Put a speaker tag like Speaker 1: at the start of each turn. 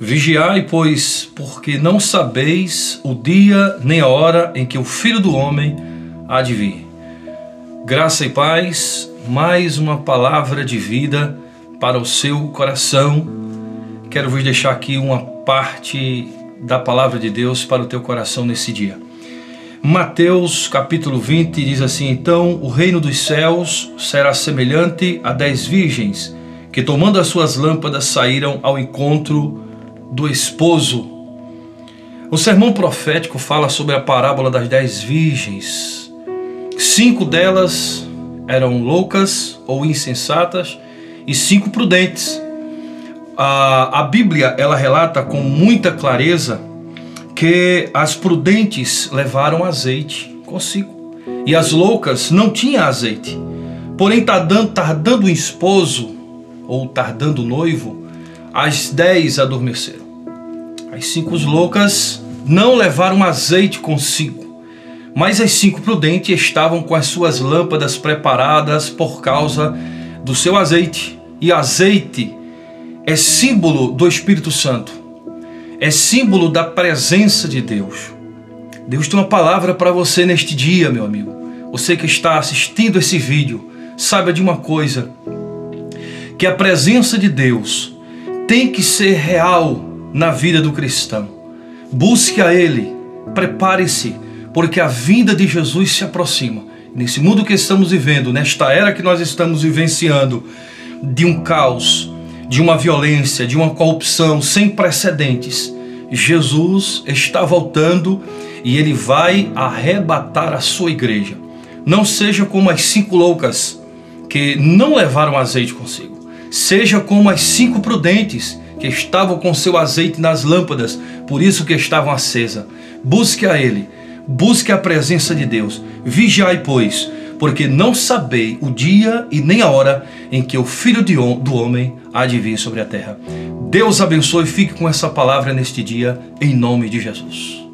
Speaker 1: Vigiai, pois, porque não sabeis o dia nem a hora em que o Filho do Homem há de vir. Graça e paz, mais uma palavra de vida para o seu coração. Quero vos deixar aqui uma parte da palavra de Deus para o teu coração nesse dia. Mateus capítulo 20 diz assim: Então o reino dos céus será semelhante a dez virgens que, tomando as suas lâmpadas, saíram ao encontro do esposo. O sermão profético fala sobre a parábola das dez virgens. Cinco delas eram loucas ou insensatas e cinco prudentes. A, a Bíblia ela relata com muita clareza que as prudentes levaram azeite consigo e as loucas não tinham azeite. Porém, tardando, tardando o esposo ou tardando o noivo, as dez adormeceram. As cinco loucas não levaram azeite consigo, mas as cinco prudentes estavam com as suas lâmpadas preparadas por causa do seu azeite. E azeite é símbolo do Espírito Santo, é símbolo da presença de Deus. Deus tem uma palavra para você neste dia, meu amigo. Você que está assistindo esse vídeo, saiba de uma coisa: que a presença de Deus tem que ser real na vida do cristão. Busque a Ele, prepare-se, porque a vinda de Jesus se aproxima. Nesse mundo que estamos vivendo, nesta era que nós estamos vivenciando, de um caos, de uma violência, de uma corrupção sem precedentes, Jesus está voltando e ele vai arrebatar a sua igreja. Não seja como as cinco loucas que não levaram azeite consigo. Seja como as cinco prudentes que estavam com seu azeite nas lâmpadas, por isso que estavam acesas. Busque a Ele, busque a presença de Deus. Vigiai, pois, porque não sabei o dia e nem a hora em que o Filho do Homem há de vir sobre a terra. Deus abençoe e fique com essa palavra neste dia, em nome de Jesus.